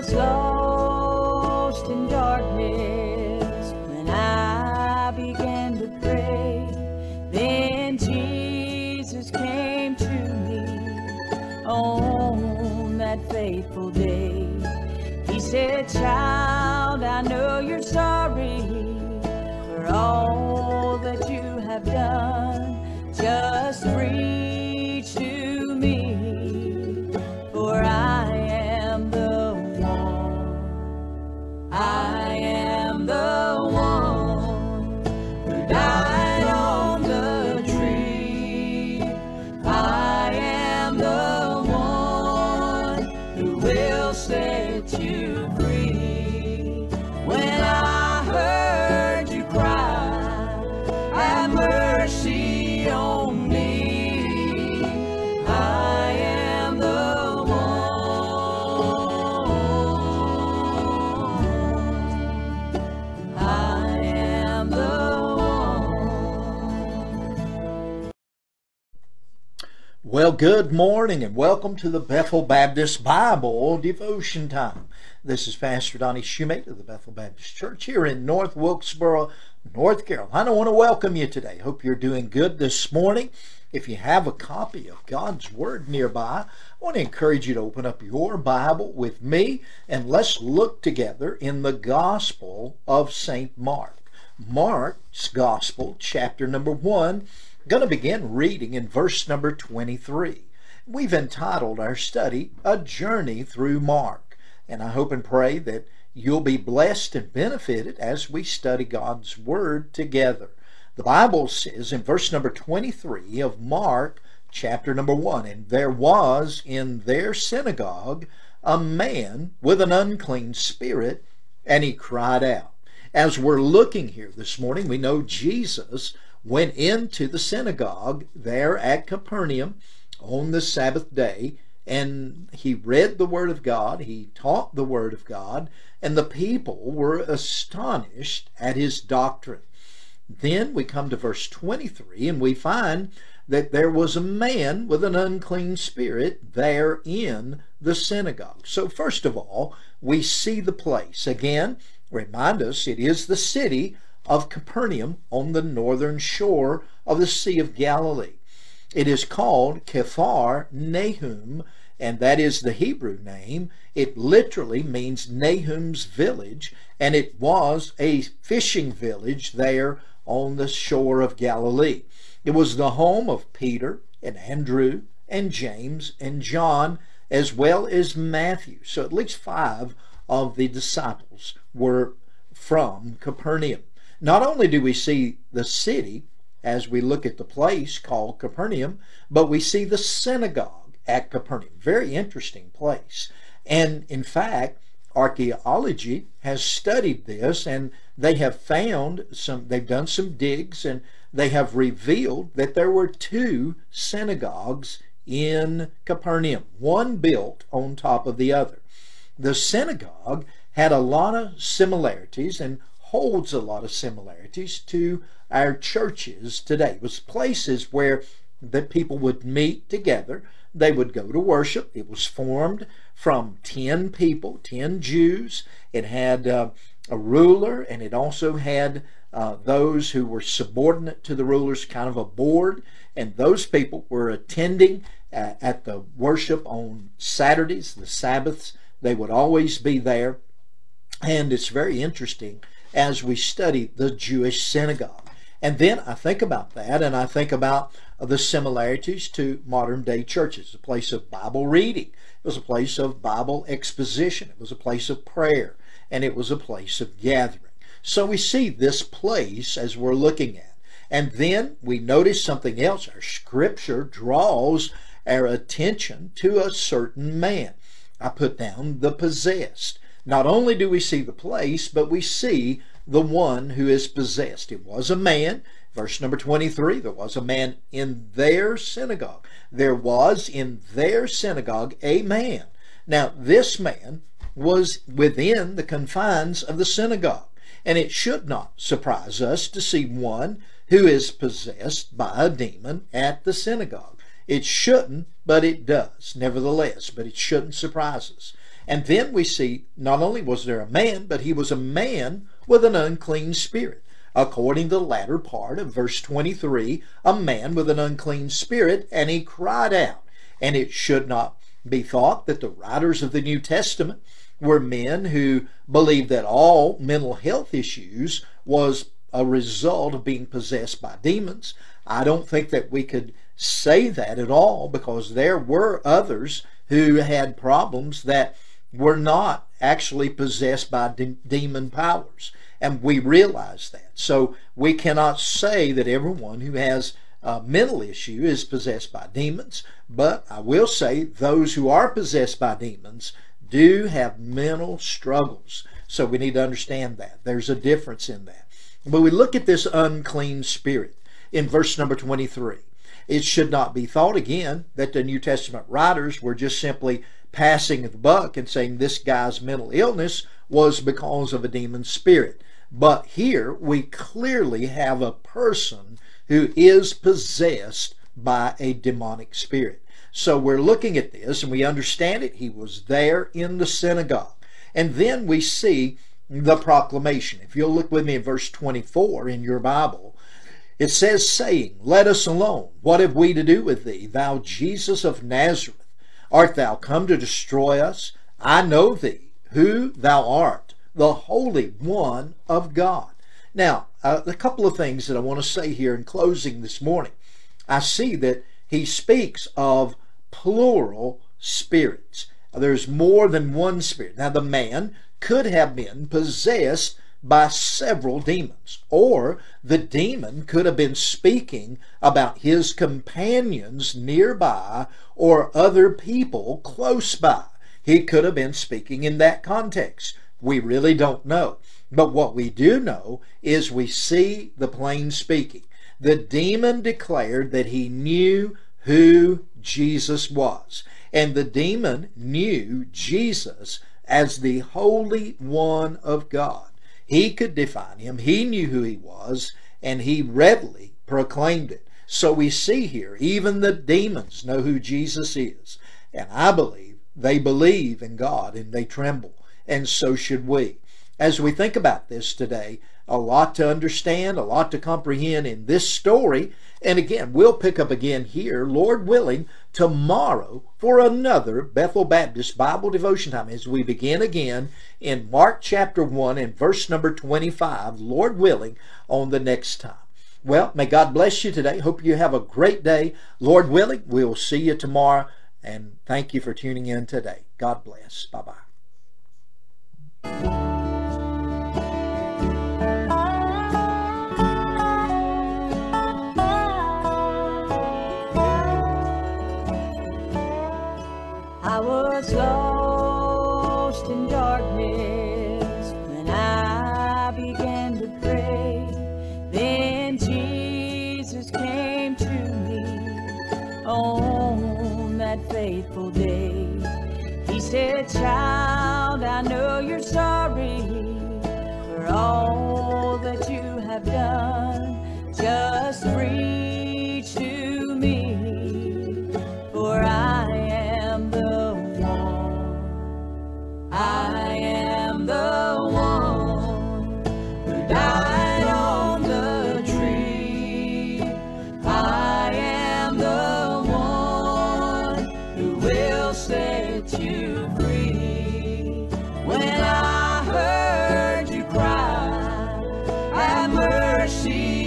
Was lost in darkness when I began to pray. Then Jesus came to me on that faithful day. He said, Child, I know you're sorry for all Well, good morning and welcome to the Bethel Baptist Bible Devotion Time. This is Pastor Donnie Shumate of the Bethel Baptist Church here in North Wilkesboro, North Carolina. I want to welcome you today. Hope you're doing good this morning. If you have a copy of God's Word nearby, I want to encourage you to open up your Bible with me and let's look together in the Gospel of St. Mark. Mark's Gospel, chapter number 1 going to begin reading in verse number 23. We've entitled our study, A Journey Through Mark. And I hope and pray that you'll be blessed and benefited as we study God's Word together. The Bible says in verse number 23 of Mark, chapter number 1, And there was in their synagogue a man with an unclean spirit, and he cried out. As we're looking here this morning, we know Jesus went into the synagogue there at Capernaum on the Sabbath day and he read the Word of God, he taught the Word of God, and the people were astonished at his doctrine. Then we come to verse 23 and we find that there was a man with an unclean spirit there in the synagogue. So, first of all, we see the place. Again, remind us it is the city of Capernaum on the northern shore of the Sea of Galilee. It is called Kephar Nahum, and that is the Hebrew name. It literally means Nahum's village, and it was a fishing village there on the shore of Galilee. It was the home of Peter and Andrew and James and John, as well as Matthew. So at least five of the disciples were from Capernaum. Not only do we see the city as we look at the place called Capernaum, but we see the synagogue at Capernaum. Very interesting place. And in fact, archaeology has studied this and they have found some, they've done some digs and they have revealed that there were two synagogues in Capernaum, one built on top of the other. The synagogue had a lot of similarities and holds a lot of similarities to our churches today. It was places where the people would meet together. They would go to worship. It was formed from 10 people, 10 Jews. It had uh, a ruler and it also had uh, those who were subordinate to the rulers, kind of a board. And those people were attending uh, at the worship on Saturdays, the Sabbaths. They would always be there. And it's very interesting as we study the Jewish synagogue. And then I think about that and I think about the similarities to modern day churches. A place of Bible reading. It was a place of Bible exposition. It was a place of prayer. And it was a place of gathering. So we see this place as we're looking at. And then we notice something else. Our scripture draws our attention to a certain man. I put down the possessed. Not only do we see the place, but we see the one who is possessed. It was a man. Verse number 23 there was a man in their synagogue. There was in their synagogue a man. Now, this man was within the confines of the synagogue. And it should not surprise us to see one who is possessed by a demon at the synagogue. It shouldn't, but it does, nevertheless, but it shouldn't surprise us. And then we see not only was there a man, but he was a man with an unclean spirit. According to the latter part of verse 23, a man with an unclean spirit, and he cried out. And it should not be thought that the writers of the New Testament were men who believed that all mental health issues was a result of being possessed by demons. I don't think that we could say that at all because there were others who had problems that were not actually possessed by de- demon powers. And we realize that. So we cannot say that everyone who has a mental issue is possessed by demons, but I will say those who are possessed by demons do have mental struggles. So we need to understand that. There's a difference in that. But we look at this unclean spirit in verse number 23. It should not be thought again that the New Testament writers were just simply passing the buck and saying this guy's mental illness was because of a demon spirit. But here we clearly have a person who is possessed by a demonic spirit. So we're looking at this and we understand it. He was there in the synagogue. And then we see the proclamation. If you'll look with me in verse 24 in your Bible, it says, saying, Let us alone. What have we to do with thee, thou Jesus of Nazareth? Art thou come to destroy us? I know thee, who thou art, the Holy One of God. Now, uh, a couple of things that I want to say here in closing this morning. I see that he speaks of plural spirits. There's more than one spirit. Now, the man could have been possessed by several demons, or the demon could have been speaking about his companions nearby or other people close by. He could have been speaking in that context. We really don't know. But what we do know is we see the plain speaking. The demon declared that he knew who Jesus was. And the demon knew Jesus as the Holy One of God. He could define him. He knew who he was, and he readily proclaimed it. So we see here, even the demons know who Jesus is. And I believe they believe in God and they tremble. And so should we. As we think about this today, a lot to understand, a lot to comprehend in this story. And again, we'll pick up again here, Lord willing, tomorrow for another Bethel Baptist Bible devotion time as we begin again in Mark chapter 1 and verse number 25, Lord willing, on the next time. Well, may God bless you today. Hope you have a great day. Lord willing, we'll see you tomorrow. And thank you for tuning in today. God bless. Bye bye. Was lost in darkness when I began to pray. Then Jesus came to me on that faithful day. He said, Child, I know you're sorry for all that you have done. see.